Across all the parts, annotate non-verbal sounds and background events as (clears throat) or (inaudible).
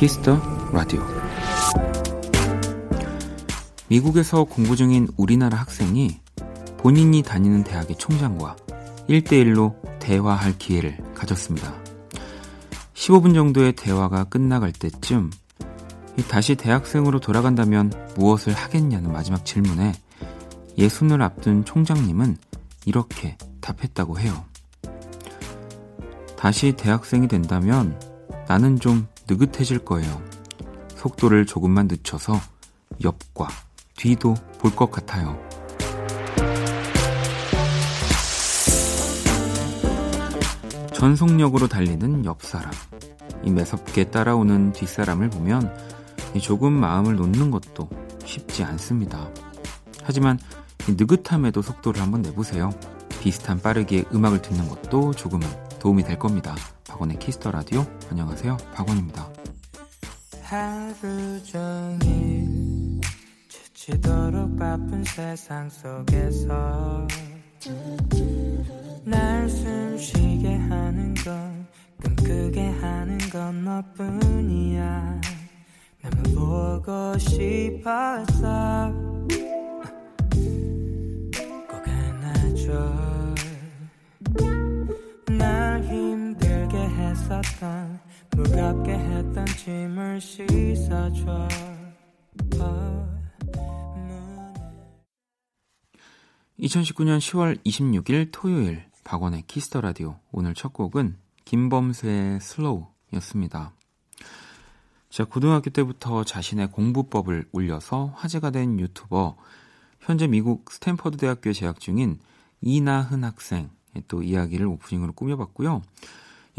Kiss the Radio 미국에서 공부 중인 우리나라 학생이 본인이 다니는 대학의 총장과 1대1로 대화할 기회를 가졌습니다. 15분 정도의 대화가 끝나갈 때쯤 다시 대학생으로 돌아간다면 무엇을 하겠냐는 마지막 질문에 예순을 앞둔 총장님은 이렇게 답했다고 해요. 다시 대학생이 된다면 나는 좀 느긋해질 거예요. 속도를 조금만 늦춰서 옆과 뒤도 볼 것 같아요. 전속력으로 달리는 옆 사람. 이 매섭게 따라오는 뒷사람을 보면 조금 마음을 놓는 것도 쉽지 않습니다. 하지만 느긋함에도 속도를 한번 내보세요. 비슷한 빠르기의 음악을 듣는 것도 조금은 도움이 될 겁니다. 박원의 Kiss the Radio. 안녕하세요. 박원입니다. 하루 종일 지치도록 바쁜 세상 속에서 날 숨 쉬게 하는 건 꿈꾸게 하는 건 너뿐이야 너무 보고 싶었어 2019년 10월 26일 토요일 박원의 Kiss the Radio 오늘 첫 곡은 김범수의 Slow였습니다. 자, 고등학교 때부터 자신의 공부법을 올려서 화제가 된 유튜버 현재 미국 스탠퍼드 대학교에 재학 중인 이나흔 학생 또 이야기를 오프닝으로 꾸며봤고요.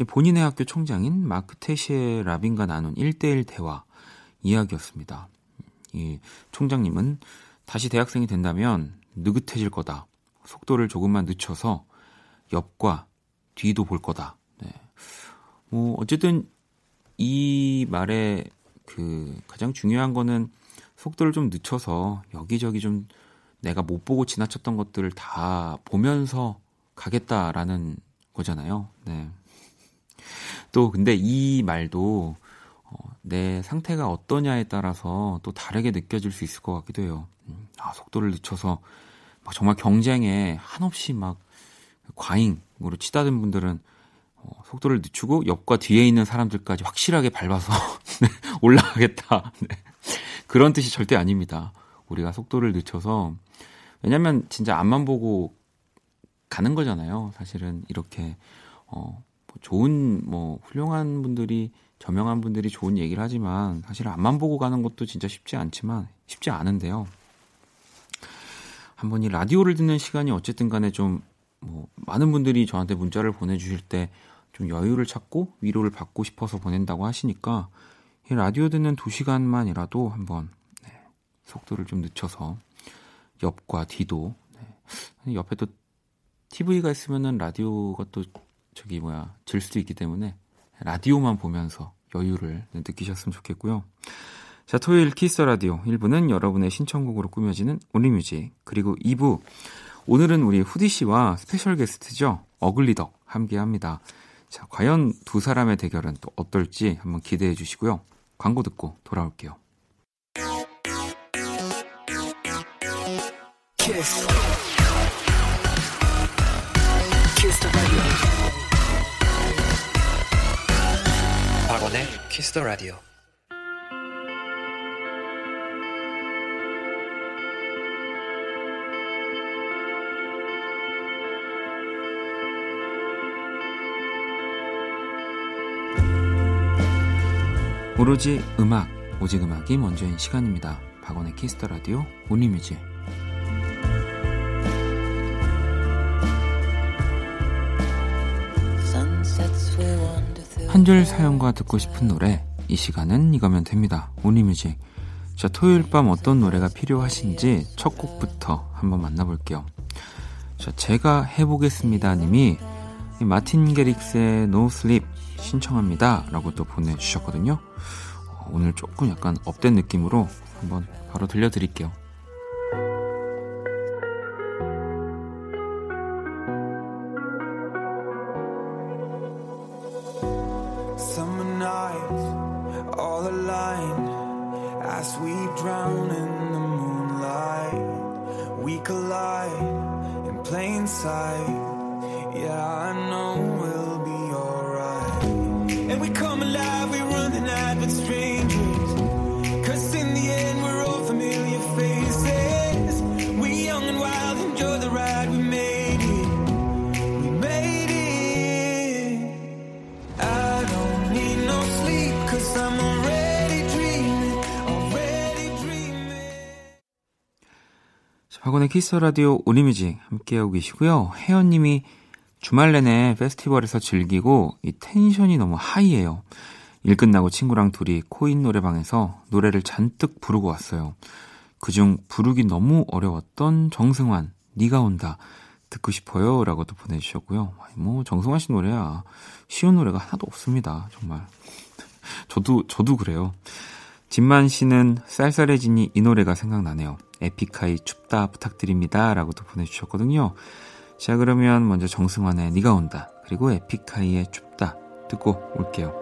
본인의 학교 총장인 마크 테시에 라빈과 나눈 1대1 대화 이야기였습니다. 이 총장님은 다시 대학생이 된다면 느긋해질 거다. 속도를 조금만 늦춰서 옆과 뒤도 볼 거다. 네. 뭐 어쨌든 이 말에 그 가장 중요한 거는 속도를 좀 늦춰서 여기저기 좀 내가 못 보고 지나쳤던 것들을 다 보면서 가겠다라는 거잖아요. 네. 또 근데 이 말도 어, 내 상태가 어떠냐에 따라서 또 다르게 느껴질 수 있을 것 같기도 해요. 음, 아, 속도를 늦춰서 막 정말 경쟁에 한없이 막 과잉으로 치닫은 분들은 어, 속도를 늦추고 옆과 뒤에 있는 사람들까지 확실하게 밟아서 (laughs) 네, 올라가겠다. 네. 그런 뜻이 절대 아닙니다. 우리가 속도를 늦춰서 왜냐면 진짜 앞만 보고 가는 거잖아요. 사실은 이렇게 어뭐 좋은 뭐 훌륭한 분들이 저명한 분들이 좋은 얘기를 하지만 사실 앞만 보고 가는 것도 진짜 쉽지 않지만 쉽지 않은데요. 한번 이 라디오를 듣는 시간이 어쨌든 간에 좀 뭐 많은 분들이 저한테 문자를 보내주실 때 좀 여유를 찾고 위로를 받고 싶어서 보낸다고 하시니까 이 라디오 듣는 두 시간만이라도 한번 네, 속도를 좀 늦춰서 옆과 뒤도 네, 옆에 또 TV가 있으면은 라디오가 또 저기 뭐야 질 수도 있기 때문에 라디오만 보면서 여유를 느끼셨으면 좋겠고요. 자, 토요일 Kiss Radio 1부는 여러분의 신청곡으로 꾸며지는 Only Music 그리고 2부 오늘은 우리 후디 씨와 special guest죠. 어글리덕 함께 합니다. 자, 과연 두 사람의 대결은 또 어떨지 한번 기대해 주시고요. 광고 듣고 돌아올게요. 키스. 키스 더 라디오. 오로지 음악, 오직 음악이 먼저인 시간입니다. 박원의 Kiss the Radio Only Music. 한 줄 사연과 듣고 싶은 노래 이 시간은 이거면 됩니다. Only Music. 자 토요일 밤 어떤 노래가 필요하신지 첫 곡부터 한번 만나볼게요. 자 제가 해보겠습니다 님이 마틴 게릭스의 No Sleep 신청합니다 라고 또 보내주셨거든요. 어, 오늘 조금 약간 업된 느낌으로 한번 바로 들려드릴게요. Kiss Radio Only Music 함께하고 계시고요. 혜연님이 주말 내내 페스티벌에서 즐기고 이 tension이 너무 high예요. 일 끝나고 친구랑 둘이 코인 노래방에서 노래를 잔뜩 부르고 왔어요. 그중 부르기 너무 어려웠던 정승환, 네가 온다 듣고 싶어요 라고 도 보내주셨고요. 뭐 정승환 씨 노래야 쉬운 노래가 하나도 없습니다. 정말 저도 저도 그래요. 진만 씨는 쌀쌀해지니 이 노래가 생각나네요. 에픽하이 춥다 부탁드립니다 라고도 보내주셨거든요. 자 그러면 먼저 정승환의 네가 온다 그리고 에픽하이의 춥다 듣고 올게요.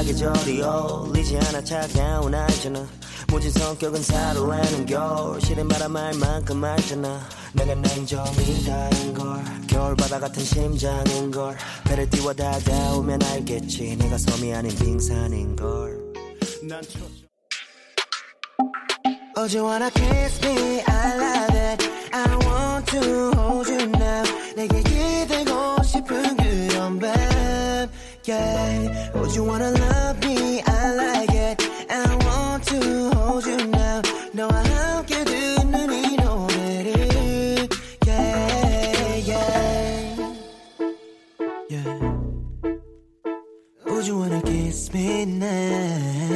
사계절이 어울리지 않아. 차가운 알잖아. 모진 성격은 사로라는 겨울. 싫은 바람 할 만큼 알잖아. 내가 냉정이 다인걸. 겨울바다 같은 심장인 걸. 배를 띄워 다가오면 알겠지. 내가 섬이 아닌 빙산인걸. 난 초... Oh, you wanna kiss me? I love it. I want to hold you now. 내게 Yeah. Oh, you wanna love me? I like it. I want to hold you now. 너와 함께 듣는 이 노래를. Yeah, yeah. Yeah. Would you wanna kiss me now?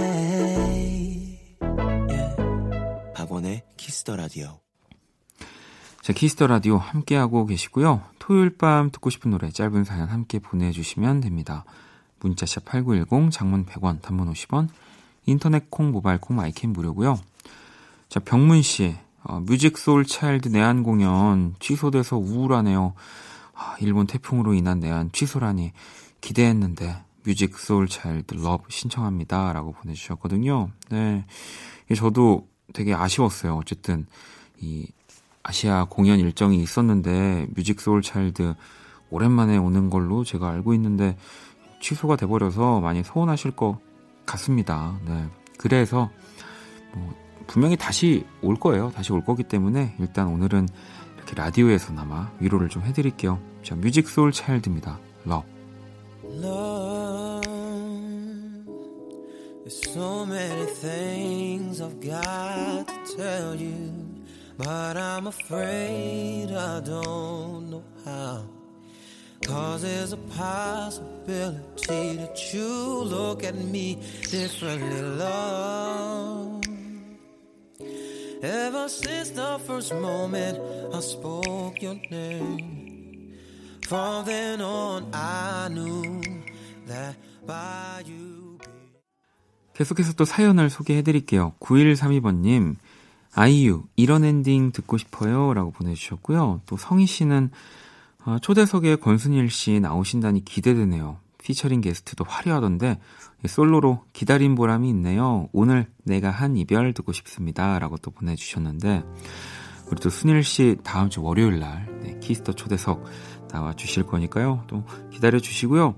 박원의 키스 더 라디오. 자, 키스 더 라디오 함께하고 계시고요. 토요일 밤 듣고 싶은 노래 짧은 사연 함께 보내주시면 됩니다. 문자샵 8910, 장문 100원, 단문 50원, 인터넷 콩, 모바일 콩, 마이케이 무료고요. 자, 병문 씨, 어, 뮤직 소울 차일드 내한 공연 취소돼서 우울하네요. 아, 일본 태풍으로 인한 내한 취소라니 기대했는데 뮤직 소울 차일드 Love 신청합니다라고 보내주셨거든요. 네, 저도 되게 아쉬웠어요. 어쨌든 이 아시아 공연 일정이 있었는데 뮤직 소울 차일드 오랜만에 오는 걸로 제가 알고 있는데 취소가 돼버려서 많이 서운하실 것 같습니다. 네. 그래서 뭐 분명히 다시 올 거예요. 다시 올 거기 때문에 일단 오늘은 이렇게 라디오에서나마 위로를 좀 해드릴게요. 자, 뮤직 소울 차일드입니다. Love. Cause there's a possibility that you look at me differently, love. Ever since the first moment I spoke your name, from then on I knew that by you. 계속해서 또 사연을 소개해 드릴게요. 9132번님, 아이유, 이런 엔딩 듣고 싶어요. 라고 보내주셨고요. 또 성희 씨는, 어, 초대석에 권순일 씨 나오신다니 기대되네요. 피처링 게스트도 화려하던데, 솔로로 기다린 보람이 있네요. 오늘 내가 한 이별 듣고 싶습니다. 라고 또 보내주셨는데, 우리 또 순일 씨 다음 주 월요일 날 네, 키스 더 초대석 나와 주실 거니까요. 또 기다려 주시고요.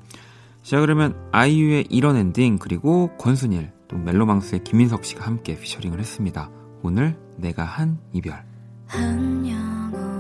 자, 그러면 아이유의 이런 엔딩 그리고 권순일 또 멜로망스의 김민석 씨가 함께 피처링을 했습니다. 오늘 내가 한 이별. 안녕.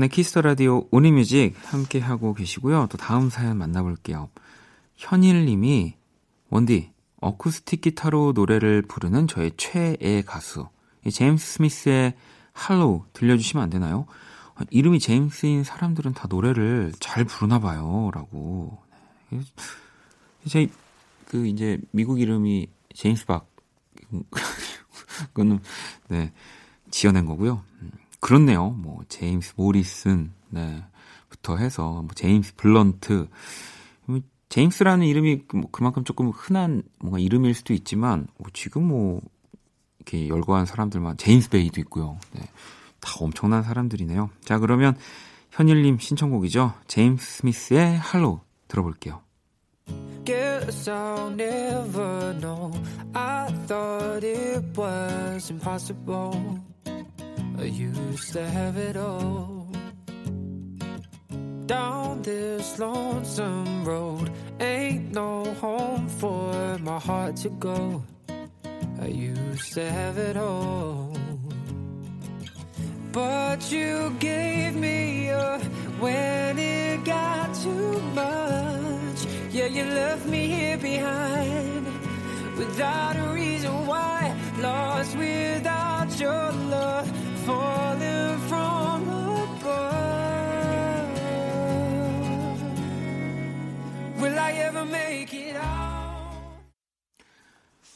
박원의 키스 더 라디오 only music 함께 하고 계시고요. 또 다음 사연 만나볼게요. 현일 님이 원디 어쿠스틱 기타로 노래를 부르는 저의 최애 가수 제임스 스미스의 Hollow 들려주시면 안 되나요? 이름이 제임스인 사람들은 다 노래를 잘 부르나 봐요. 라고. 제, 그, 이제, 미국 이름이 제임스 박. 그거는, (laughs) 네. 지어낸 거고요. 음, 그렇네요. 뭐 제임스 모리슨 네. 부터 해서 뭐 제임스 블런트 뭐 제임스라는 이름이 그뭐 그만큼 조금 흔한 뭔가 이름일 수도 있지만 뭐 지금 뭐 이렇게 열거한 사람들만 제임스 베이도 있고요. 네. 다 엄청난 사람들이네요. 자 그러면 현일님 신청곡이죠. 제임스 스미스의 Hollow 들어볼게요. Guess I'll never know. I thought it was impossible. I used to have it all. Down this lonesome road, ain't no home for my heart to go. I used to have it all. But you gave me up when it got too much. Yeah, you left me here behind without a reason why. Lost without your love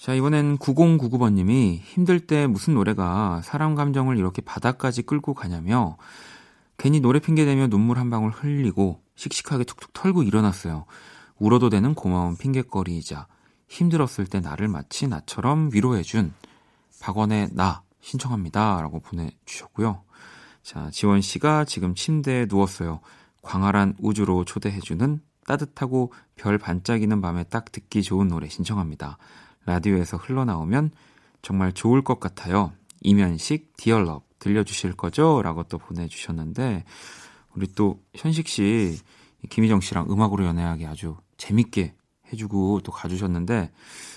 자, 이번엔 9099번님이 힘들 때 무슨 노래가 사람 감정을 이렇게 바닥까지 끌고 가냐며 괜히 노래 핑계대며 눈물 한 방울 흘리고 씩씩하게 툭툭 털고 일어났어요. 울어도 되는 고마운 핑계거리이자 힘들었을 때 나를 마치 나처럼 위로해준 박원의 나 신청합니다. 라고 보내주셨고요. 자, 지원 씨가 지금 침대에 누웠어요. 광활한 우주로 초대해주는 따뜻하고 별 반짝이는 밤에 딱 듣기 좋은 노래 신청합니다. 라디오에서 흘러나오면 정말 좋을 것 같아요. 이면식 디얼럽 들려주실 거죠? 라고 또 보내주셨는데, 우리 또 현식 씨, 김희정 씨랑 음악으로 연애하기 아주 재밌게 해주고 또 가주셨는데,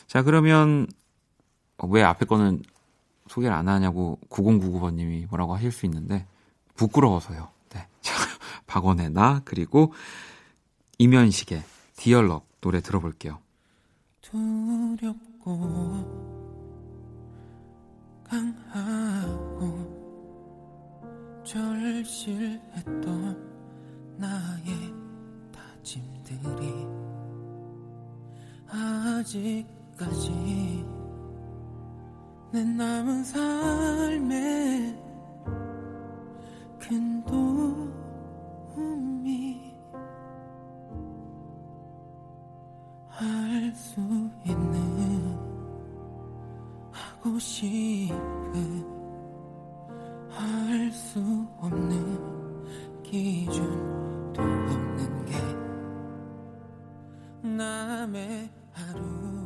자, 그러면 왜 앞에 거는 소개를 안 하냐고 9099번님이 뭐라고 하실 수 있는데 부끄러워서요. 네. (laughs) 박원의 나 그리고 이면식의 디얼럽 노래 들어볼게요. 두렵고 강하고 절실했던 나의 다짐들이 아직까지 내 남은 삶에 큰 도움이 할 수 있는 하고 싶은 할 수 없는 기준도 없는 게 남의 하루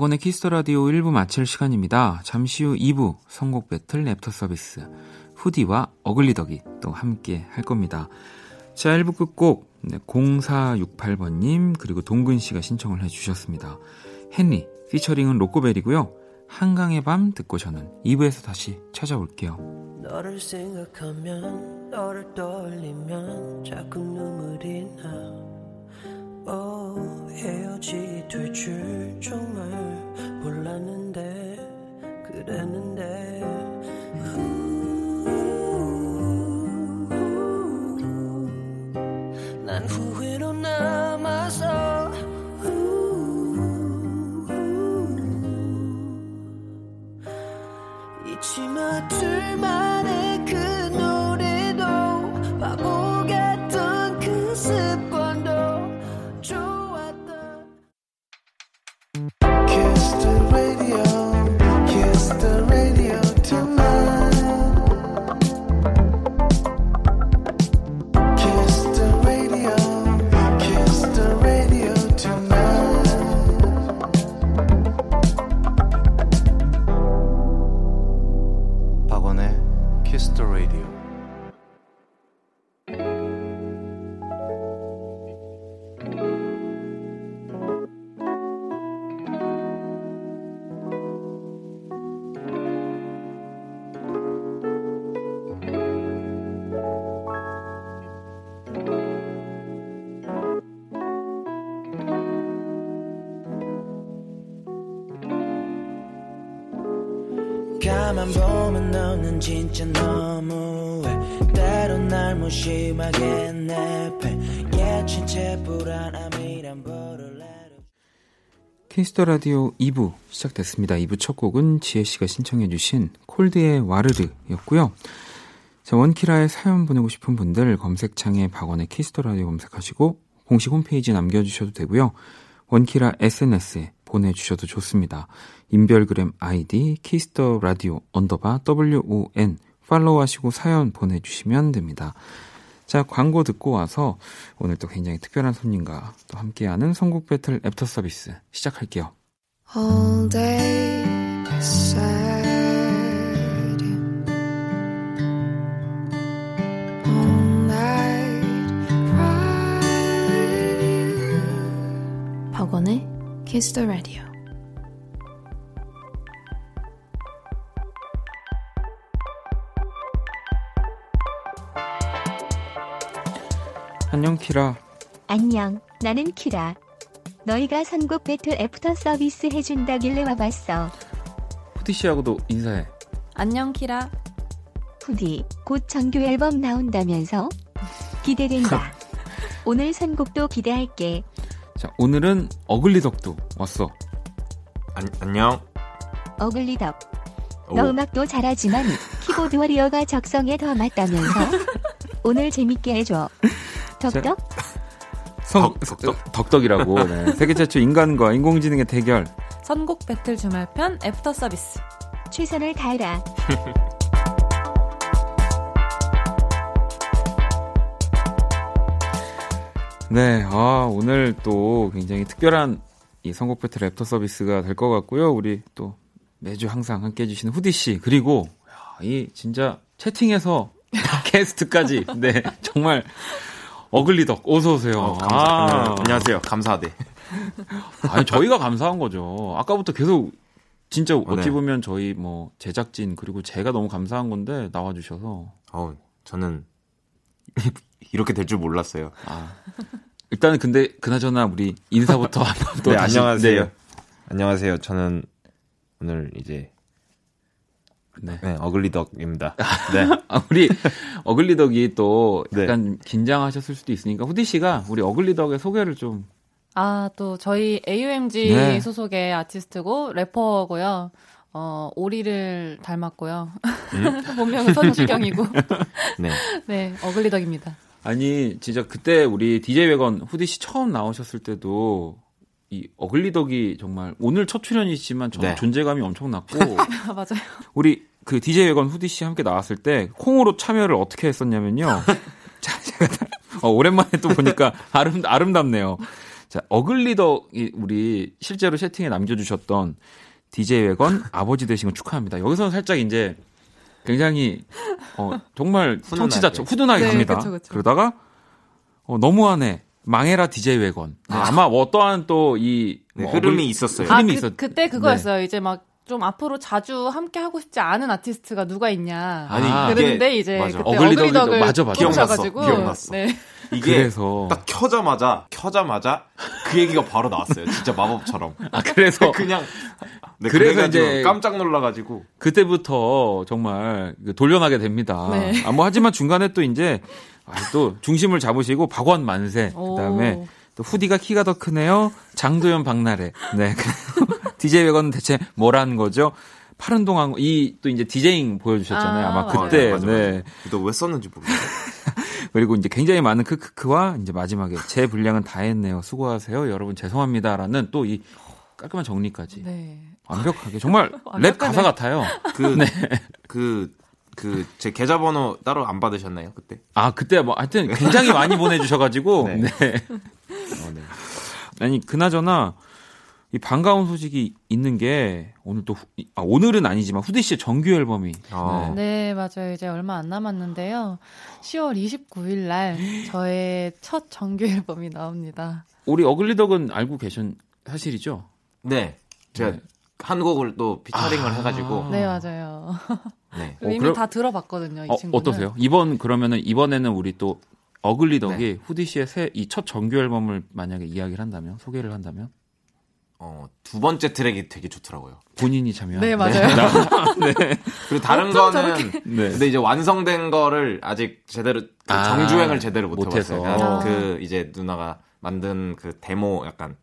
박원의 키스 더 라디오 1부 마칠 시간입니다. 잠시 후 2부 선곡 배틀 애프터 서비스 후디와 어글리덕이 또 함께 할 겁니다. 자 1부 끝곡 네, 0468번님 그리고 동근 씨가 신청을 해주셨습니다. 헨리 피처링은 로꼬벨이고요. 한강의 밤 듣고 저는 2부에서 다시 찾아올게요. 너를 생각하면 너를 떠올리면 자꾸 눈물이 나 어, 헤어지될 줄 정말 몰랐는데 그랬는데. 후, 난 후회로 남아서 잊지 마 둘만 키스 더 라디오 2부 시작됐습니다. 2부 첫 곡은 지혜 씨가 신청해 주신 콜드의 와르르였고요. 자, 원키라에 사연 보내고 싶은 분들 검색창에 박원의 키스 더 라디오 검색하시고 공식 홈페이지 남겨 주셔도 되고요. 원키라 SNS에 보내 주셔도 좋습니다. 인별그램 아이디 키스 더 라디오 언더바 WON 팔로우하시고 사연 보내 주시면 됩니다. 자, 광고 듣고 와서 오늘 또 굉장히 특별한 손님과 또 함께하는 선곡 배틀 애프터 서비스 시작할게요. all day sad all night cry with you 박원의 Kiss the Radio 안녕 키라. 안녕, 나는 키라. 너희가 선곡 배틀 애프터 서비스 해준다길래 와봤어. 후디 씨하고도 인사해. 안녕 키라. 후디, 곧 정규 앨범 나온다면서? 기대된다. (laughs) 오늘 선곡도 기대할게. 자, 오늘은 어글리 덕도 왔어. 안, 안녕. 어글리덕. 너 오. 음악도 잘하지만 (laughs) 키보드 워리어가 적성에 더 맞다면서? 오늘 재밌게 해줘. (laughs) 덕덕? 성, 덕- 덕덕? 덕덕 이라고. 네. (laughs) 세계 최초 인간과 인공지능의 대결. 선곡 배틀 주말편 애프터 서비스. 최선을 다해라. (laughs) 네, 아, 오늘 또 굉장히 특별한 이 선곡 배틀 애프터 서비스가 될 것 같고요. 우리 또 매주 항상 함께 해주시는 후디씨. 그리고, 야, 이 진짜 채팅에서 (laughs) 게스트까지. 네, 정말 어글리덕. 어서 오세요. 어, 감사, 아, 안녕하세요. 감사하대. (laughs) 아니, 저희가 감사한 거죠. 아까부터 계속 진짜 어찌 네. 보면 저희 뭐 제작진 그리고 제가 너무 감사한 건데 나와 주셔서. 어, 저는 (laughs) 이렇게 될 줄 몰랐어요. 아. 일단은 근데 그나저나 우리 인사부터 한번 또 네, 다시- 안녕하세요. 네. 안녕하세요. 저는 오늘 이제 네. 네, 어글리덕입니다. (laughs) 네. 아, 우리 어글리덕이 또 네. 약간 긴장하셨을 수도 있으니까 후디 씨가 우리 어글리덕의 소개를 좀 아, 또 저희 AUMG 네. 소속의 아티스트고 래퍼고요. 어, 오리를 닮았고요. (laughs) 본명은 선지경이고. 네. (laughs) 네, 어글리덕입니다. 아니 진짜 그때 우리 DJ 웨건 후디 씨 처음 나오셨을 때도 이 어글리덕이 정말 오늘 첫 출연이시지만 저 네. 존재감이 엄청났고 아, (laughs) 맞아요. 우리 그 DJ 웨건 후디 씨 함께 나왔을 때 콩으로 참여를 어떻게 했었냐면요. (laughs) 자, 제가 다- 어, 오랜만에 또 보니까 아름 아름답네요. 자, 어글리덕이 우리 실제로 채팅에 남겨 주셨던 DJ 웨건 아버지 되신 거 축하합니다. 여기서는 살짝 이제 굉장히 어, 정말 훈훈하게. 청취자 쪽 후둔하게 네, 갑니다. 그쵸, 그쵸. 그러다가 어, 너무하네. 망해라 DJ 웨건. 네, 아마 어떠한 또이 네, 흐름이 있었어요. 아, 흐름이 그, 있었- 그때 그거였어요. 이제 막 좀 앞으로 자주 함께 하고 싶지 않은 아티스트가 누가 있냐. 아니, 이게- 그랬는데 이제 맞아. 그때 어글리덕을 맞아, 맞아. 꼽으셔가지고 기억났어. 네. 이게 그래서 딱 켜자마자 켜자마자 그 얘기가 바로 나왔어요. 진짜 마법처럼. 아 그래서 (laughs) 그냥 네, 그래서 이제- 깜짝 놀라가지고 그때부터 정말 그 돌려나게 됩니다. 네. 아, 뭐 하지만 중간에 또 이제 아, 또 중심을 잡으시고 박원 만세 오. 그다음에 또 후디가 키가 더 크네요. 장도연 박나래. 네. DJ 웨건은 (laughs) 대체 뭐라는 거죠? 파른 동안 이 또 이제 디제잉 보여주셨잖아요. 아, 아, 마 그때 네, 맞아, 맞아. 네. 썼는지 모르겠어. (laughs) 그리고 이제 굉장히 많은 크크크와 이제 마지막에 제 분량은 다 했네요. 수고하세요. 여러분 죄송합니다라는 또 이 깔끔한 정리까지 네. 완벽하게 정말 (laughs) 랩. 가사 같아요. 그, 그, 그, 제 계좌번호 따로 안 받으셨나요, 그때? 아 그때 뭐 하여튼 굉장히 많이 보내주셔가지고 (laughs) 네. 네. 어, 네. 아니 그나저나 이 반가운 소식이 있는 게 오늘 또 후- 아, 오늘은 아니지만 후디 씨의 정규 앨범이 어. 네. 네, 맞아요. 이제 얼마 안 남았는데요. 10월 29일 날 저의 첫 정규 앨범이 나옵니다. 우리 어글리덕은 알고 계신 사실이죠? 네. 제가 네. 한 곡을 또 피처링을 아. 해가지고. 네, 맞아요. (laughs) 네. 어, 이미 그럼- 다 들어봤거든요, 이 어, 친구는. 어떠세요? 이번 그러면은 이번에는 우리 또 어글리덕이 네. 후디 씨의 새 이 첫 정규 앨범을 만약에 이야기를 한다면 소개를 한다면 어, 두 번째 트랙이 되게 좋더라고요. 본인이 참여한 네, 맞아요. (laughs) 그리고 다른 어쩜 거는 네. 근데 이제 완성된 거를 아직 제대로 그 아, 정주행을 제대로 못 못해서. 해봤어요. 그러니까 아. 그 이제 누나가 만든 그 데모 약간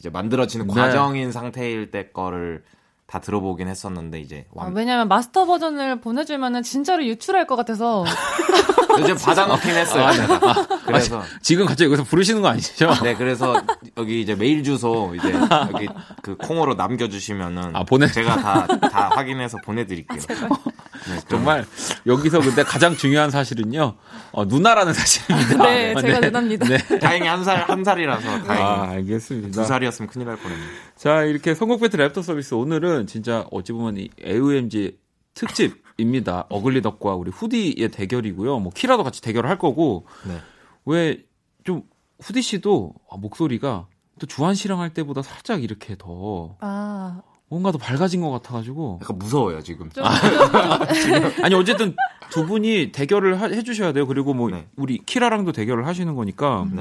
이제 만들어지는 네. 과정인 상태일 때 거를 다 들어보긴 했었는데 이제 아, 완, 왜냐면 마스터 버전을 보내주면은 진짜로 유출할 것 같아서. (laughs) 이제 받아놓긴 했어요. 제가. 그래서 지금 갑자기 여기서 부르시는 거 아니시죠? (laughs) 네 그래서 여기 이제 메일 주소 이제 여기 그 콩으로 남겨주시면은 아, 보내- 제가 다 다 확인해서 보내드릴게요. 네, 정말 여기서 근데 가장 중요한 사실은요. 어, 누나라는 사실입니다. 네, 제가 누나입니다. 네. 다행히 한 살 한 살이라서 다행히 아, 알겠습니다. 두 살이었으면 큰일 날 뻔했네. 자, 이렇게 선곡 배틀 랩터 서비스 오늘은 진짜 어찌 보면 이 AOMG 특집입니다. 어글리 덕과 우리 후디의 대결이고요. 뭐 키라도 같이 대결을 할 거고 네. 왜좀 후디 씨도 아, 목소리가 또 주한 씨랑 할 때보다 살짝 이렇게 더 아, 뭔가 더 밝아진 것 같아가지고 약간 무서워요 지금. 좀, (laughs) 아니 어쨌든 두 분이 대결을 하- 해주셔야 돼요. 그리고 뭐 네. 우리 키라랑도 대결을 하시는 거니까 음.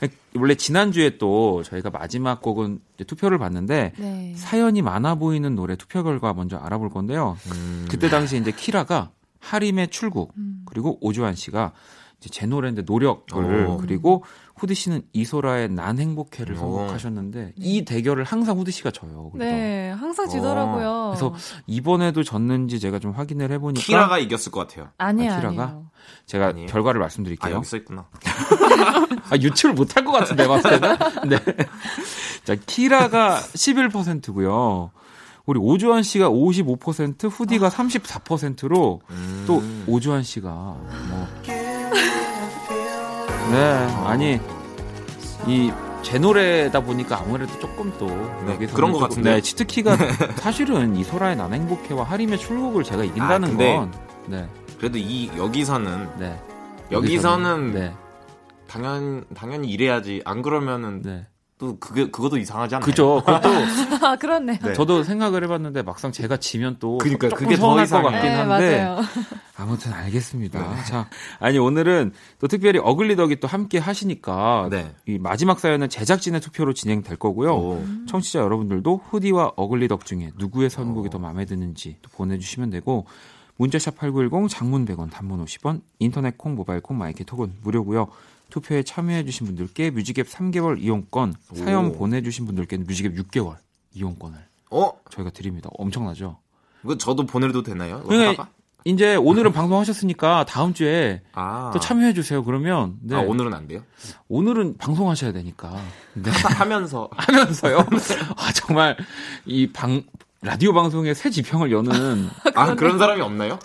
네. 원래 지난주에 또 저희가 마지막 곡은 이제 투표를 봤는데 네. 사연이 많아 보이는 노래 투표 결과 먼저 알아볼 건데요. 음. 그때 당시 이제 키라가 하림의 출국 음. 그리고 오주환 씨가 이제 제 노래인데 노력을 어. 그리고 후디 씨는 이소라의 난 행복해를 어. 선곡하셨는데 이 대결을 항상 후디 씨가 져요. 그래서 네, 항상 지더라고요. 그래서 이번에도 졌는지 제가 좀 확인을 해보니까 키라가 이겼을 것 같아요. 아니에요, 아, 키라가? 아니에요. 제가 아니에요? 결과를 아 말씀드릴게요. 여기 써 있구나. (laughs) 아, 유출을 못할 것 같은데, 봤을 때는. 네. 자, 키라가 11%고요. 우리 오주환 씨가 55%, 후디가 34%로 음. 또 오주환 씨가 뭐. (laughs) 네, 아니, 이, 제 노래다 보니까 아무래도 조금 또 네, 여기서는 그런 것 조금- 같은데요? 네, 치트키가 (laughs) 사실은 이소라의 난 행복해와 하림의 출국을 제가 이긴다는 아, 건 네, 그래도 이 여기서는 네. 여기서는 네, 당연 당연히 이래야지. 안 그러면은 네. 또 그게 그것도 이상하지 않나요? 그죠. 그것도 (laughs) 아, 그렇네요. 네. 저도 생각을 해봤는데 막상 제가 지면 또 그러니까 조금 그게 더 이상해요. 같긴 네, 한데 맞아요. 아무튼 알겠습니다. 네. 자, 아니 오늘은 또 특별히 어글리덕이 또 함께 하시니까 네. 이 마지막 사연은 제작진의 투표로 진행될 거고요. 오. 청취자 여러분들도 후디와 어글리덕 중에 누구의 선곡이 더 마음에 드는지 또 보내주시면 되고 문자샵 8910 장문 100원 단문 50원 인터넷 콩 모바일 콩 마이크 톡은 무료고요. 투표에 참여해주신 분들께 뮤직앱 3개월 이용권 사연 오. 보내주신 분들께는 뮤직앱 6개월 이용권을 어? 저희가 드립니다. 엄청나죠? 이거 저도 보내도 되나요? 그러니까? 이제 오늘은 방송하셨으니까 다음 주에 아. 또 참여해 주세요. 그러면 네. 아, 오늘은 안 돼요? 오늘은 방송하셔야 되니까 네. 하면서 (laughs) 하면서요. 아 정말 이 방 라디오 방송에 새 지평을 여는 아 그런 사람이 없나요?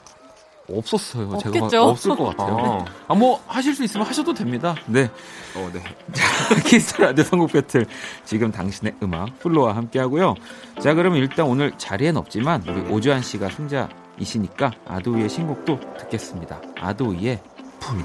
없었어요. 제가 없겠죠? 봤- 없을 것 같아요. 어. 아뭐 하실 수 있으면 하셔도 됩니다. 네. 어, 네. (laughs) 키스 라디오 선곡 배틀 지금 당신의 음악 플로와 함께 하고요. 자 그러면 일단 오늘 자리엔 없지만 우리 오주환 씨가 승자이시니까 아도이의 신곡도 듣겠습니다. 아도이의 풀.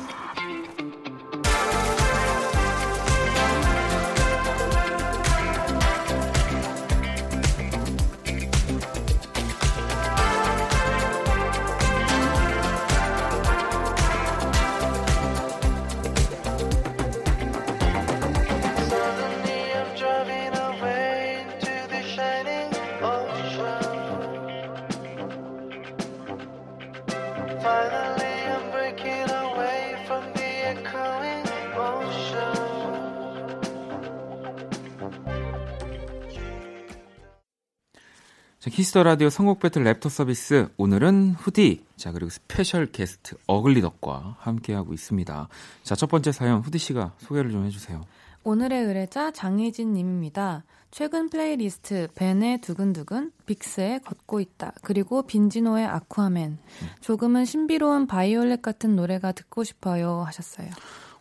자, 키스 더 라디오 선곡 배틀 애프터 서비스 오늘은 후디 자 그리고 스페셜 게스트 어글리 덕과 함께하고 있습니다. 자 첫 번째 사연 후디 씨가 소개를 좀 해주세요. 오늘의 의뢰자 장희진 님입니다. 최근 플레이리스트 벤의 두근두근, 빅스의 걷고 있다, 그리고 빈지노의 아쿠아맨. 조금은 신비로운 바이올렛 같은 노래가 듣고 싶어요 하셨어요.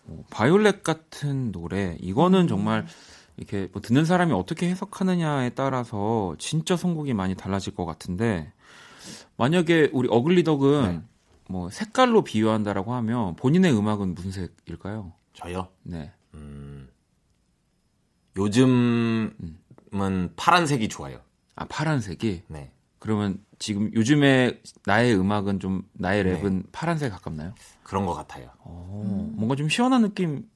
어, 바이올렛 같은 노래 이거는 정말 이렇게 뭐 듣는 사람이 어떻게 해석하느냐에 따라서 진짜 선곡이 많이 달라질 것 같은데 만약에 우리 어글리덕은 네. 뭐 색깔로 비유한다라고 하면 본인의 음악은 무슨 색일까요? 저요? 네. 음, 요즘은 파란색이 좋아요. 아 파란색이 네. 그러면 지금 요즘에 나의 음악은 좀 나의 네. 랩은 파란색 가깝나요? 그런 것 같아요. 어, 뭔가 좀 시원한 느낌.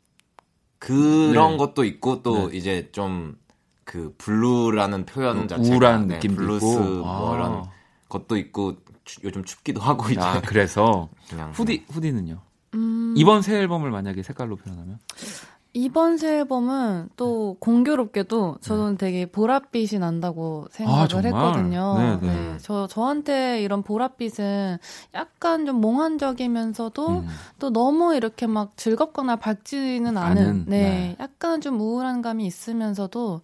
그런 네. 것도 있고 또 네. 이제 좀 그 blue라는 표현 음, 자체가 우울한 네, 느낌도 블루스 있고. 뭐 아. 이런 것도 있고 추- 요즘 춥기도 하고 이제 아 그래서 그냥 후디 후디는요. 음, 이번 새 앨범을 만약에 색깔로 표현하면 이번 새 앨범은 또 공교롭게도 저는 되게 보랏빛이 난다고 생각을 아? 했거든요. 네, 네. 네, 저 저한테 이런 보랏빛은 약간 좀 몽환적이면서도 음. 또 너무 이렇게 막 즐겁거나 밝지는 않은, 네, 네. 약간 좀 우울한 감이 있으면서도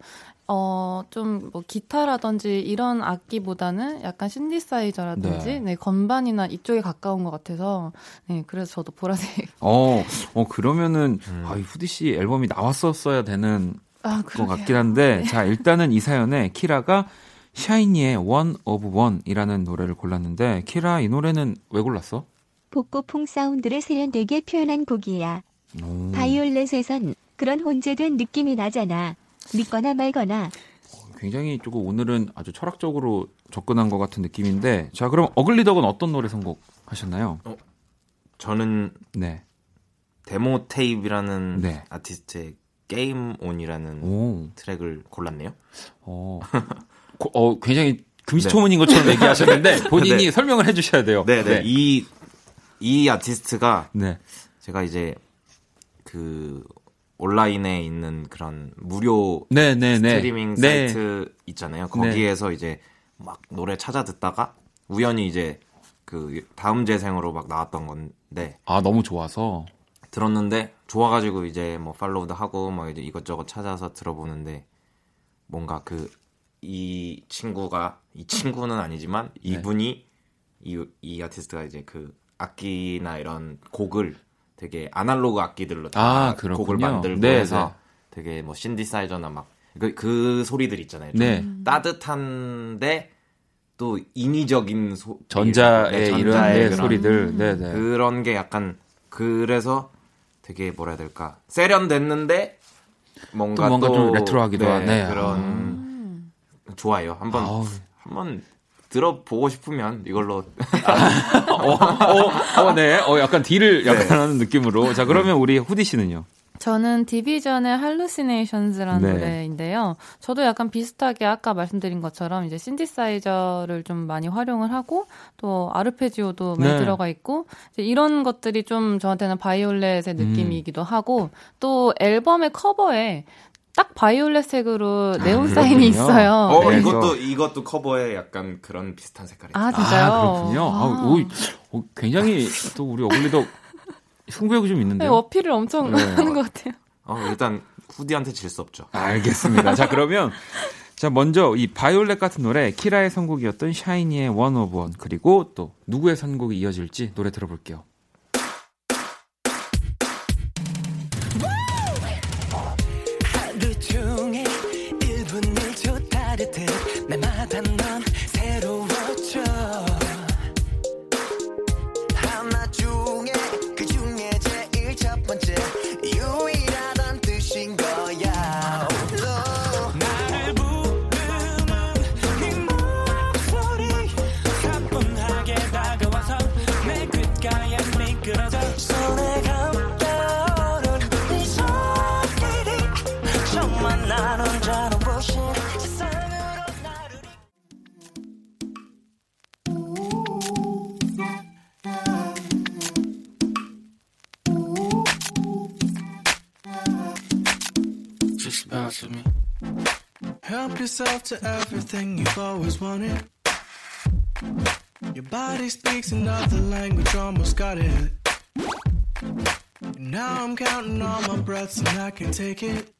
어, 좀 뭐 기타라든지 이런 악기보다는 약간 신디사이저라든지 네. 네. 건반이나 이쪽에 가까운 것 같아서 네, 그래서 저도 보라색 (laughs) 어, 어 그러면은 음. 아, 이 후디 씨 앨범이 나왔었어야 되는 아, 것. 같긴 한데 자 일단은 이 사연에 키라가 샤이니의 One of One이라는 노래를 골랐는데 키라 이 노래는 왜 골랐어? 복고풍 사운드를 세련되게 표현한 곡이야. 오, 바이올렛에선 그런 혼재된 느낌이 나잖아. 믿거나 말거나. 굉장히 조금 오늘은 아주 철학적으로 접근한 것 같은 느낌인데 자 그럼 어글리덕은 어떤 노래 선곡하셨나요? 저는 네. 데모 테이프라는 네. 아티스트의 게임 온이라는 오, 트랙을 골랐네요. 어, 고- 어 굉장히 금시초문인 것처럼 얘기하셨는데 (laughs) 본인이 네. 설명을 해주셔야 돼요. 네, 네. 이, 이 아티스트가 네. 제가 이제 그 온라인에 있는 그런 무료 네, 네, 네. 스트리밍 네. 사이트 있잖아요. 거기에서 이제 막 노래 찾아 듣다가 우연히 이제 그 다음 재생으로 막 나왔던 건데 아, 너무 좋아서. 들었는데 좋아가지고 이제 뭐 팔로우도 하고 뭐 이제 이것저것 찾아서 들어보는데 뭔가 그 이 친구가 이 친구는 아니지만 네. 이분이 이, 이 아티스트가 이제 그 악기나 이런 곡을 되게 아날로그 악기들로 다 아. 곡을 만들고 네, 해서 네. 되게 뭐 신디사이저나 막 그 그 소리들 있잖아요. 좀 네. 따뜻한데 또 인위적인 소 전자의 네, 이런 전자의 네, 그런 소리들. 네, 네. 그런 게 약간 그래서 되게 뭐라 해야 될까 세련됐는데 뭔가 또 뭔가 또 좀 레트로하기도 네, 하네. 그런 좋아요. 한번 아우. 한번 들어보고 싶으면 이걸로 어, 어, 어, 네. 어, 약간 딜을 약간 네. 하는 느낌으로. 자, 그러면 우리 후디 씨는요? 저는 디비전의 할루시네이션즈라는 네. 노래인데요. 저도 약간 비슷하게 아까 말씀드린 것처럼 이제 신디사이저를 좀 많이 활용을 하고 또 아르페지오도 많이 네. 들어가 있고 이제 이런 것들이 좀 저한테는 바이올렛의 음. 느낌이기도 하고 또 앨범의 커버에 딱 바이올렛색으로 네온 사인이 그렇군요. 있어요. 어 네. 이것도 이것도 커버에 약간 그런 비슷한 색깔이 아, 있어요. 진짜요? 아, 그렇군요. 아, 아. 오, 어, 굉장히 또 우리 어글리도 승부욕이 좀 네, 있는데요. 어필을 엄청 네. 하는 것 같아요. 어, 일단 후디한테 질 수 없죠. 알겠습니다. 자, 그러면 자, 먼저 이 바이올렛 같은 노래 키라의 선곡이었던 샤이니의 One of One 그리고 또 누구의 선곡이 이어질지 노래 들어볼게요. Now I'm counting all my breaths and I can take it.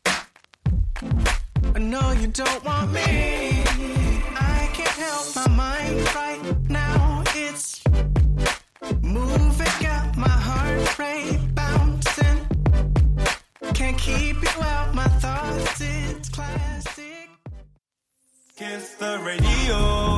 I know you don't want me. I can't help my mind right now. It's moving, got my heart rate bouncing. Can't keep you out my thoughts. It's classic. Kiss the radio.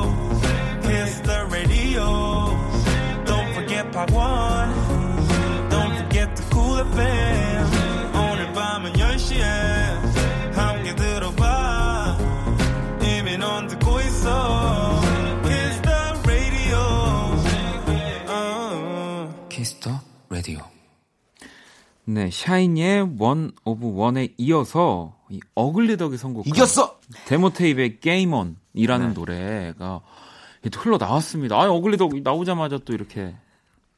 네, 샤이니의 One of One에 이어서 이 어글리덕이 선곡 이겼어. 데모 테이프의 Game On이라는 네. 노래가 흘러 나왔습니다. 아, 어글리덕 나오자마자 또 이렇게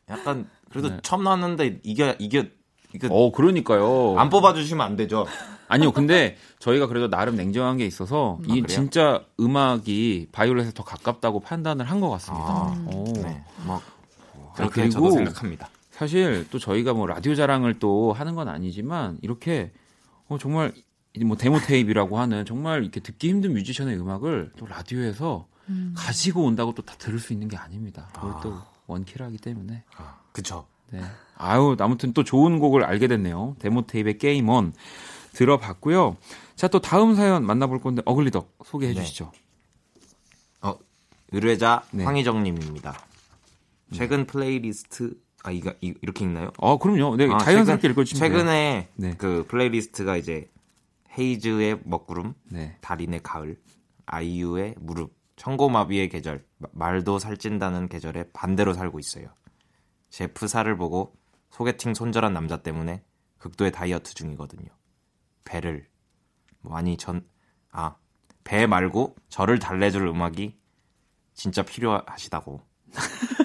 약간 그래도 네. 처음 나왔는데 이게 이게 이게 어, 그러니까요. 안 뽑아주시면 안 되죠. 아니요, 근데 저희가 그래도 나름 냉정한 게 있어서 이 그래요? 진짜 음악이 바이올렛에 더 가깝다고 판단을 한 것 같습니다. 아, 오. 네, 뭐 그렇게 그리고 저도 생각합니다. 사실 또 저희가 뭐 라디오 자랑을 또 하는 건 아니지만 이렇게 어, 정말 이뭐 데모 테이프라고 하는 정말 이렇게 듣기 힘든 뮤지션의 음악을 또 라디오에서 가지고 온다고 또 다 들을 수 있는 게 아닙니다. 그걸 또 원키라기 때문에. 아, 그쵸. 네. 아유, 아무튼 또 좋은 곡을 알게 됐네요. 데모 테이프의 Game On 들어봤고요. 자, 또 다음 사연 만나볼 건데 어글리덕 소개해 네. 주시죠. 어, 의뢰자 네. 황희정님입니다. 최근 플레이리스트 아 이거 이- 이렇게 읽나요? 어, 그럼요. 네, 아, 자연스럽게 읽어주시면 돼요. 최근에 네. 그 playlist가 이제 헤이즈의 먹구름, 네. 다린의 가을, 아이유의 무릎, 천고마비의 계절, 마- 말도 살찐다는 계절에 반대로 살고 있어요. 제 프사를 보고 소개팅 손절한 남자 때문에 극도의 다이어트 중이거든요. 배를 뭐 아니 전 아 배 말고 저를 달래줄 음악이 진짜 필요하시다고. (laughs)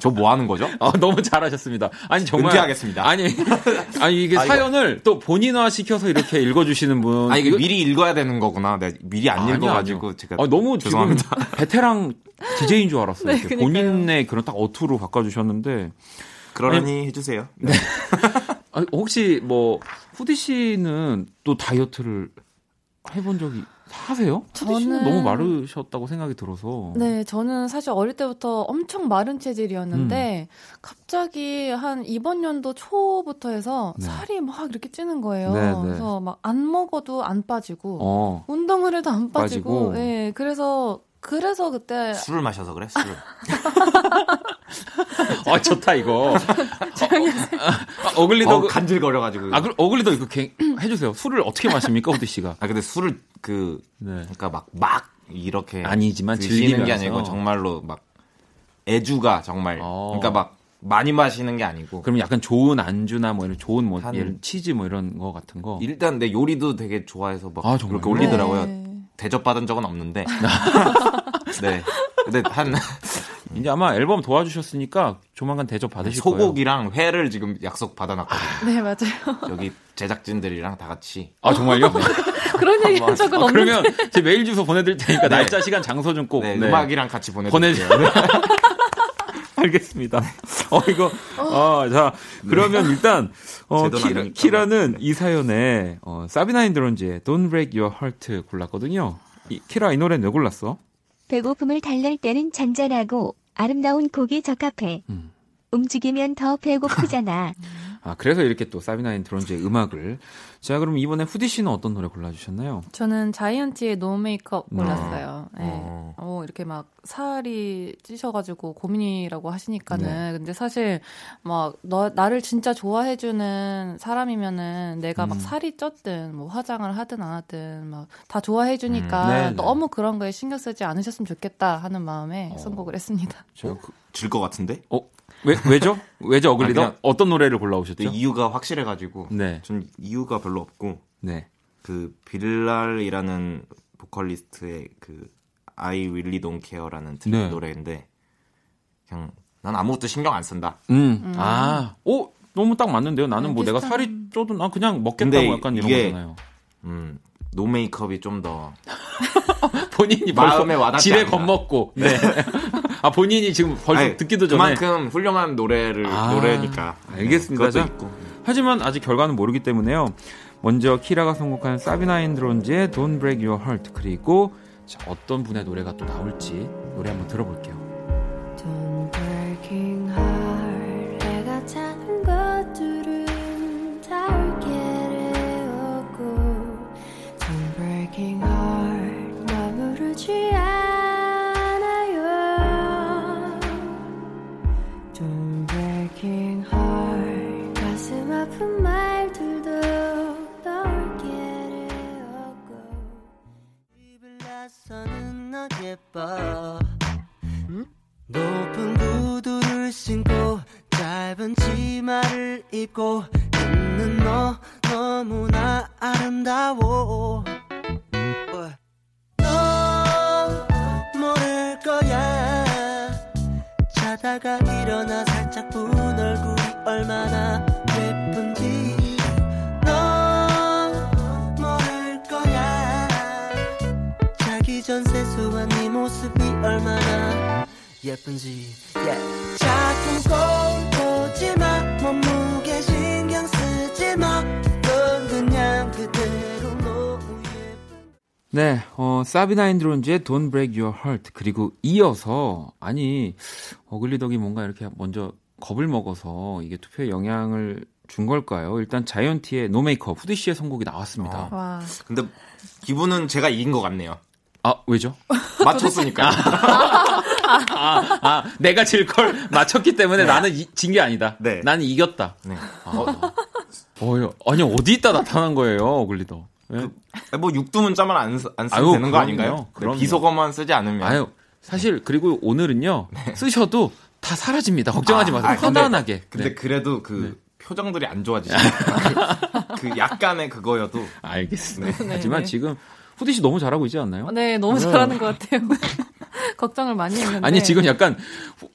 저 뭐 하는 거죠? 어, 너무 잘하셨습니다. 아니 정말 은퇴하겠습니다. 아니 (laughs) 아니 이게 아, 사연을 또 본인화 시켜서 이렇게 읽어주시는 분. 아 이게 이거- 미리 읽어야 되는 거구나. 내가 미리 안 아니요, 읽어가지고 아니요. 제가 아, 너무 죄송합니다. 지금 (laughs) 베테랑 DJ인 줄 알았어요. (laughs) 네. 본인의 그런 딱 어투로 바꿔주셨는데 그러려니 해주세요. 네. 아, 혹시 뭐 후디 씨는 또 다이어트를 해본 적이 하세요? 후디 씨는 저는- 너무 마르셨다고 생각이 들어서. 네, 저는 사실 어릴 때부터 엄청 마른 음. 체질이었는데 갑자기 한 이번 연도 초부터 해서 네. 살이 막 이렇게 찌는 거예요. 네, 네. 그래서 막 안 먹어도 안 빠지고 어. 운동을 해도 안 빠지고, 빠지고. 예, 그래서 그래서 그때 술을 마셔서 그래. 술. 아 (laughs) 좋다 이거. 아, 어글리더 어, 그- 간질거려가지고. 아 그럼 어글리더 이거 개- (clears throat) 해주세요. 술을 어떻게 마십니까 후디 씨가? 아 근데 술을 그 네. 그러니까 막막 이렇게 아니지만 드시는 게 즐기면서. 아니고 정말로 막 애주가 정말 어. 그러니까 막 많이 마시는 게 아니고 그럼 약간 좋은 안주나 뭐 이런 좋은 뭐 한- 예를 치즈 뭐 이런 거 같은 거. 일단 내 요리도 되게 좋아해서 막 아, 정말요? 그렇게 올리더라고요. 네. 대접 받은 적은 없는데. (laughs) 네. 근데 한 (laughs) 이제 아마 앨범 도와주셨으니까 조만간 대접 받으실 거예요. 소고기랑 회를 지금 약속 받아놨거든요. 네, 맞아요. 여기 제작진들이랑 다 같이. 아 정말요? (laughs) 그런 얘기 한 적은 아, 없는데. 그러면 제 메일 주소 보내드릴 테니까 날짜, 시간, 장소 좀 꼭. 네, 네. 음악이랑 같이 보내드릴게요. 보내주세요. 알겠습니다. 어, 이거, 어, 자, 그러면 일단, 어, 키라. 키라는 이 사연에, 어, 사비나인 드론즈의 Don't Break Your Heart 골랐거든요. 이, 키라, 이 노래는 왜 골랐어? 배고픔을 달랠 때는 잔잔하고 아름다운 곡이 적합해. 음. 움직이면 더 배고프잖아. (laughs) 아, 그래서 이렇게 또 사비나 앤 드론즈의 음악을. 자, 그럼 이번에 후디 씨는 어떤 노래 골라주셨나요? 저는 자이언티의 No Make Up 음. 골랐어요. 네. 어. 어, 이렇게 막 살이 찌셔가지고 고민이라고 하시니까는. 네. 근데 사실 막 너, 나를 진짜 좋아해주는 사람이면은 내가 막 음. 살이 쪘든 뭐 화장을 하든 안 하든 막 다 좋아해주니까 음. 네, 네. 너무 그런 거에 신경 쓰지 않으셨으면 좋겠다 하는 마음에 어. 선곡을 했습니다. 저, 그, 질것 같은데? 어, 왜, 왜죠? 왜죠, 어글리덕? 아, 어떤 노래를 골라오셨죠? 이유가 확실해가지고. 네. 전 이유가 별로 없고. 네. 그 빌랄이라는 보컬리스트의 그 I Really Don't Care라는 드- 네. 노래인데 그냥 난 아무것도 신경 안 쓴다. 음. 아, 오, 너무 딱 맞는데요. 나는 네, 뭐 내가 비슷한- 살이 쪄도 난 그냥 먹겠다고 근데 약간 이런 이게- 거잖아요. 음, No Make Up이 좀 더 (laughs) 본인이 마음에 와닿지 지레. 겁먹고. 네. 아, 본인이 지금 벌써 아니, 듣기도 전에. 그만큼 훌륭한 노래를 아, 노래니까. 알겠습니다. 자, 있고. 하지만 아직 결과는 모르기 때문에요. 먼저 키라가 선곡한 사비나인 드론즈의 Don't Break Your Heart 그리고 자, 어떤 분의 노래가 또 나올지 노래 한번 들어볼게요. 예뻐. 높은 구두를 신고 짧은 치마를 입고 있는 너 너무나 아름다워. 너 모를 거야. 자다가 일어나 살짝 부은 얼굴이 얼마나 예쁜지 전 세수한 네 모습이 얼마나 예쁜지 yeah. 자꾸 꼬지마 몸무게 신경 쓰지마 넌 그냥 그대로 너무 예쁜 네, 어, 사비나 앤 드론즈의 Don't Break Your Heart 그리고 이어서 아니 어글리덕이 뭔가 이렇게 먼저 겁을 먹어서 이게 투표에 영향을 준 걸까요? 일단 자이언티의 No Make Up 후디 씨의 선곡이 나왔습니다. 어. 와. 근데 기분은 제가 이긴 것 같네요. 아 왜죠? (laughs) 맞췄으니까. 아, 아 내가 질 걸 맞췄기 때문에 나는 진 게 아니다. 네. 나는 이겼다. 네. 어, 어, 아니 어디 있다 나타난 거예요, 어글리더. 예? 뭐 육두문자만 안, 쓰- 안 쓰면 아유, 되는 거 그럼요. 아닌가요? 네, 그럼요. 비속어만 쓰지 않으면. 아유 사실 그리고 오늘은요 쓰셔도 다 사라집니다. 걱정하지 아, 마세요. 아, 근데- 편안하게. 근데 네. 그래도 그 표정들이 안 좋아지시니까 그, (laughs) 그 약간의 그거여도 알겠습니다. 네, 하지만 네. 지금 후디 씨 너무 잘하고 있지 않나요? 네, 너무 잘하는 것 같아요. (laughs) 걱정을 많이 했는데. 아니 지금 약간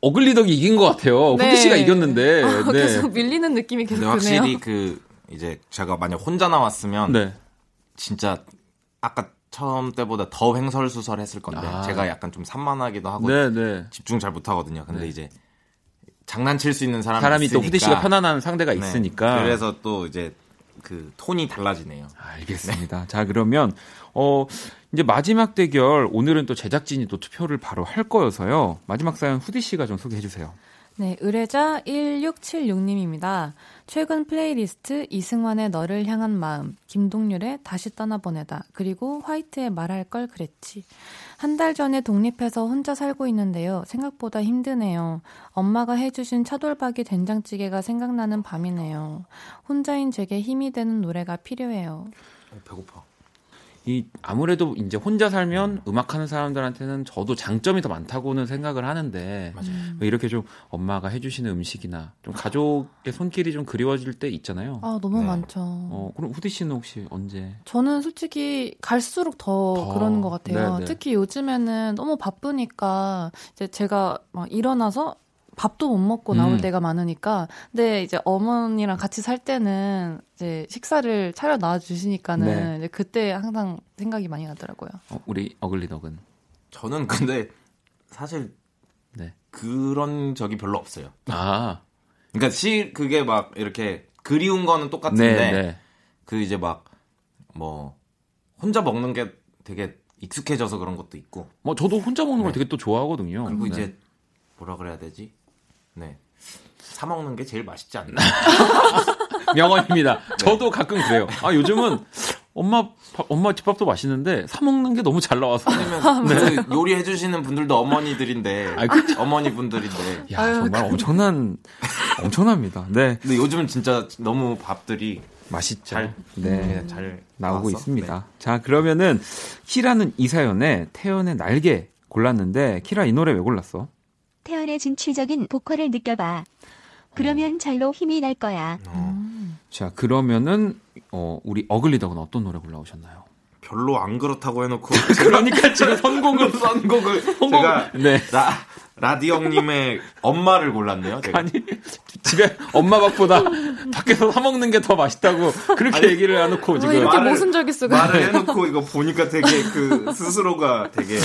어글리덕이 이긴 것 같아요. 네. 후디 씨가 이겼는데. 아, 네. 계속 밀리는 느낌이 계속 드네요. 확실히 그 이제 제가 만약 혼자 나왔으면 네. 진짜 아까 처음 때보다 더 횡설수설했을 건데 아. 제가 약간 좀 산만하기도 하고 네, 네. 집중 잘 못하거든요. 근데 네. 이제 장난칠 수 있는 사람이, 사람이 또 있으니까. 후디 씨가 편안한 상대가 네. 있으니까. 그래서 또 이제 그 톤이 달라지네요. 알겠습니다. 자, 그러면 어 이제 마지막 대결 오늘은 또 제작진이 또 투표를 바로 할 거여서요. 마지막 사연 후디 씨가 좀 소개해 주세요. 네, 의뢰자 1676님입니다. 최근 플레이리스트 이승환의 너를 향한 마음, 김동률의 다시 떠나보내다, 그리고 화이트의 말할 걸 그랬지. 한 달 전에 독립해서 혼자 살고 있는데요. 생각보다 힘드네요. 엄마가 해주신 차돌박이 된장찌개가 생각나는 밤이네요. 혼자인 제게 힘이 되는 노래가 필요해요. 어, 배고파. 이 아무래도 이제 혼자 살면 음악하는 사람들한테는 저도 장점이 더 많다고는 생각을 하는데 왜 이렇게 좀 엄마가 해주시는 음식이나 좀 가족의 손길이 좀 그리워질 때 있잖아요. 아, 너무 네. 많죠. 어 그럼 후디 씨는 혹시 언제? 저는 솔직히 갈수록 더, 더, 그러는 것 같아요. 네네. 특히 요즘에는 너무 바쁘니까 이제 제가 막 일어나서 밥도 못 먹고 나올 음. 때가 많으니까 근데 이제 어머니랑 같이 살 때는 이제 식사를 차려 놔 주시니까는 네. 이제 그때 항상 생각이 많이 나더라고요. 어, 우리 어글리덕은 저는 근데 사실 네. 그런 적이 별로 없어요. 아 그러니까 시 그게 막 이렇게 그리운 거는 똑같은데 네, 네. 그 이제 막 뭐 혼자 먹는 게 되게 익숙해져서 그런 것도 있고 뭐 저도 혼자 먹는 걸 네. 되게 또 좋아하거든요. 그리고 네. 이제 뭐라 그래야 되지? 네. 사 먹는 게 제일 맛있지 않나? (laughs) 명언입니다. 저도 가끔 그래요. 아 요즘은 엄마 밥- 엄마 집밥도 맛있는데 사 먹는 게 너무 잘 나와서. 아니면 그 요리해 주시는 분들도 어머니들인데 아, (laughs) 그쵸. 어머니 분들인데 야 정말 엄청난 엄청납니다. 네 근데 요즘은 진짜 너무 밥들이 맛있죠. 잘 네. 네, 잘 나오고 나와서, 있습니다. 자 그러면은 키라는 이 사연에 태연의 날개 골랐는데 키라 이 노래 왜 골랐어? 태연의 진취적인 보컬을 느껴봐. 그러면 절로 힘이 날 거야. 네. 음. 어, 자 그러면은 어, 우리 어글리덕은 어떤 노래 골라오셨나요? 별로 안 그렇다고 해놓고 (laughs) 그러니까 지금 선곡을 선곡을 제가 네. 라 라디 형님의 엄마를 골랐네요. 제가. 아니 집에 엄마 밥보다 밖에서 사 먹는 게 더 맛있다고 그렇게 얘기를 해놓고 아, 지금 이렇게 말을- 모순적일 수가. 말을 해놓고 이거 보니까 되게 그 스스로가 되게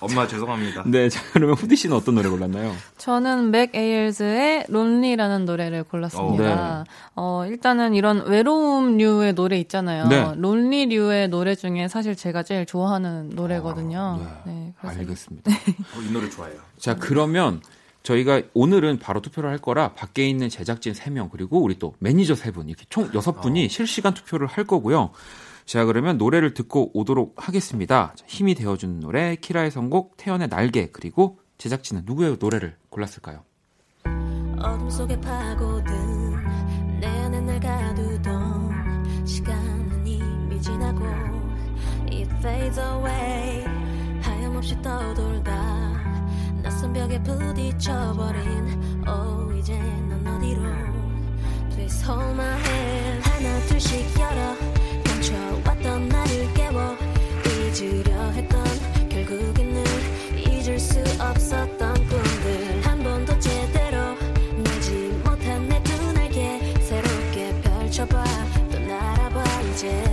엄마 죄송합니다. 네, 자 그러면 후디 씨는 어떤 노래 골랐나요? 저는 맥 에일즈의 론리라는 노래를 골랐습니다. 네. 어, 일단은 이런 외로움류의 노래 있잖아요. 네. 론리류의 노래 중에 사실 제가 제일 좋아하는 노래거든요. 아, 네, 그래서 알겠습니다. 어, 이 노래 좋아해요. 자 그러면 저희가 오늘은 바로 투표를 할 거라 밖에 있는 제작진 3명 그리고 우리 또 매니저 3분 이렇게 총 6분이 실시간 투표를 할 거고요. 자 그러면 노래를 듣고 오도록 하겠습니다. 자, 힘이 되어주는 노래 키라의 선곡 태연의 날개 그리고 제작진은 누구의 노래를 골랐을까요? 어둠 속에 파고든 내 안에 날 가두던 시간은 이미 지나고 It fades away 하염없이 떠돌다 낯선 벽에 부딪혀버린 Oh 이제 넌 어디로 Please hold my hand 하나 둘씩 열어 잊으려 했던 결국에는 잊을 수 없었던 꿈들. 한 번도 제대로 내지 못한 내 두 날개 새롭게 펼쳐봐. 또 날아봐 이제.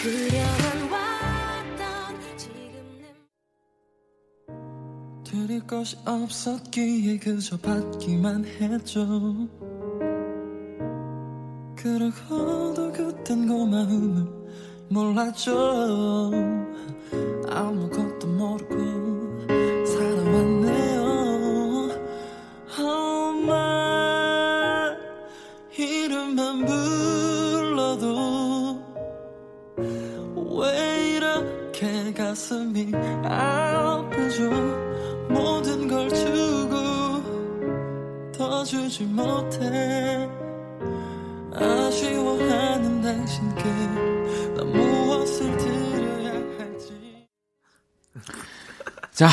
그려만 왔던 지금 내 드릴 것이 없었기에 그저 받기만 했죠. 그러고도 그땐 고마움을 몰랐죠. 아무것도 모르고 살아왔네요. 엄마 이름만 불러도 왜 이렇게 가슴이 아프죠? 모든 걸 주고 더 주지 못해. 아쉬워하는 당신께 (laughs) 자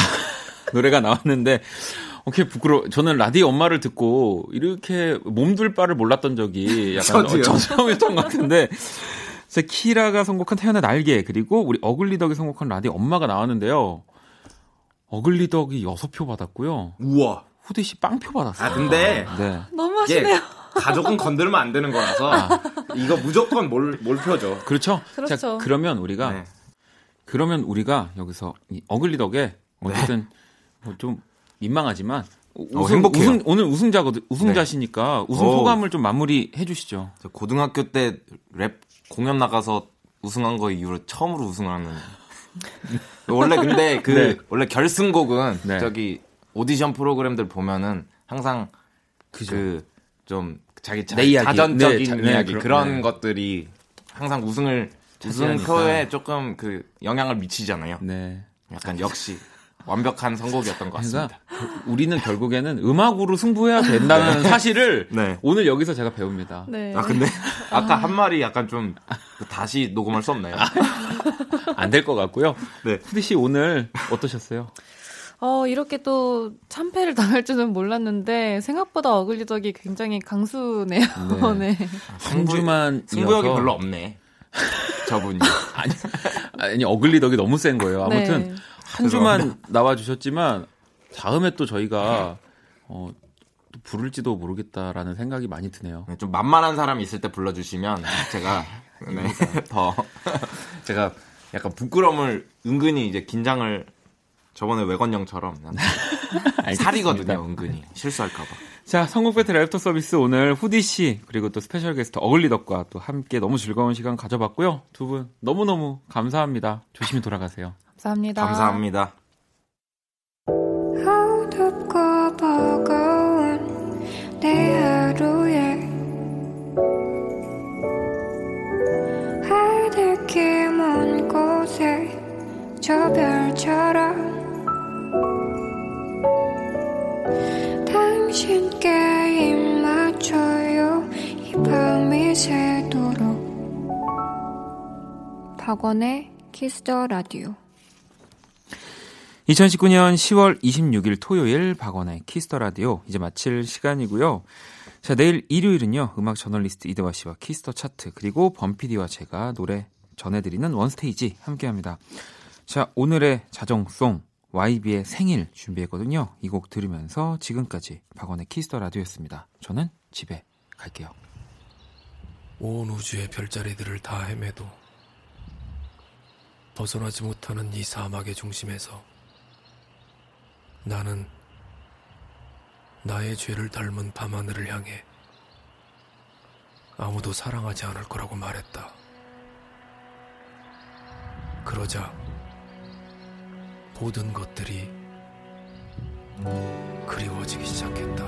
노래가 나왔는데 오케이 부끄러. 저는 라디 엄마를 듣고 이렇게 몸둘 바를 몰랐던 적이 약간 저도요. 저 처음이었던 것 같은데. 제 키라가 선곡한 태연의 날개 그리고 우리 어글리덕이 선곡한 라디 엄마가 나왔는데요. 어글리덕이 6표 받았고요. 우와. 후디 씨 빵표 받았어요. 아 근데 네. 너무 하시네요. 가족은 건들면 안 되는 거라서 이거 무조건 몰 몰표죠. 그렇죠. 그렇죠. 자, 그러면 우리가 네. 그러면 우리가 여기서 이 어글리 덕에 어쨌든 뭐 좀 민망하지만 우승, 행복해요. 우승- 오늘 우승자거든 우승자시니까 우승 오. 소감을 좀 마무리해 주시죠. 저 고등학교 때 랩 공연 나가서 우승한 거 이후로 처음으로 우승하는. (laughs) 원래 근데 그 네. 원래 결승곡은 네. 저기 오디션 프로그램들 보면은 항상 그 좀 자기 자, 내 이야기. 자전적인 네, 자- 네, 이야기 그런- 그런 네. 것들이 항상 우승을 차지하니까. 우승 표에 조금 그 영향을 미치잖아요. 네. 약간 역시 완벽한 선곡이었던 것 같습니다. 그러니까 우리는 결국에는 음악으로 승부해야 된다는 (laughs) 사실을 네. 오늘 여기서 제가 배웁니다. 네. 아 근데 (laughs) 아까 한 말이 약간 좀 다시 녹음할 수 없나요? 안 될 것 같고요. 네. 후디 씨 오늘 어떠셨어요? 어, 이렇게 또 참패를 (laughs) 당할 줄은 몰랐는데 생각보다 어글리덕이 굉장히 강수네요. 네. (laughs) 네. 한 주만 승부욕이 별로 없네. (laughs) 저분이. 아니, 아니 어글리덕이 너무 센 거예요. 아무튼 네. 한 주만 나와 주셨지만 다음에 또 저희가 어, 또 부를지도 모르겠다라는 생각이 많이 드네요. 좀 만만한 사람이 있을 때 불러주시면 제가 네, 더 제가 약간 부끄러움을 은근히 이제 긴장을 저번에 외건영처럼 그냥 (laughs) 살이거든요 은근히 실수할까봐. 자, 선곡 배틀 애프터 서비스 오늘 후디 씨 그리고 또 special 게스트 어글리덕과 또 함께 너무 즐거운 시간 가져봤고요. 두 분 너무 너무 감사합니다. 조심히 돌아가세요. 감사합니다. 감사합니다. 어둡고 버거운 내 하루에 하늘길 먼 곳에 저 별처럼 당신께 입 맞춰요 이 밤이 새도록 박원의 Kiss the Radio 2019년 10월 26일 토요일 박원의 Kiss the Radio 이제 마칠 시간이고요. 자, 내일 일요일은요. 음악 저널리스트 이대화 씨와 Kiss the 차트 그리고 범피디와 제가 노래 전해드리는 One Stage 함께합니다. 자, 오늘의 자정송 YB의 생일 준비했거든요. 이 곡 들으면서 지금까지 박원의 Kiss the Radio였습니다. 저는 집에 갈게요. 온 우주의 별자리들을 다 헤매도 벗어나지 못하는 이 사막의 중심에서 나는 나의 죄를 닮은 밤하늘을 향해 아무도 사랑하지 않을 거라고 말했다. 그러자 모든 것들이 그리워지기 시작했다.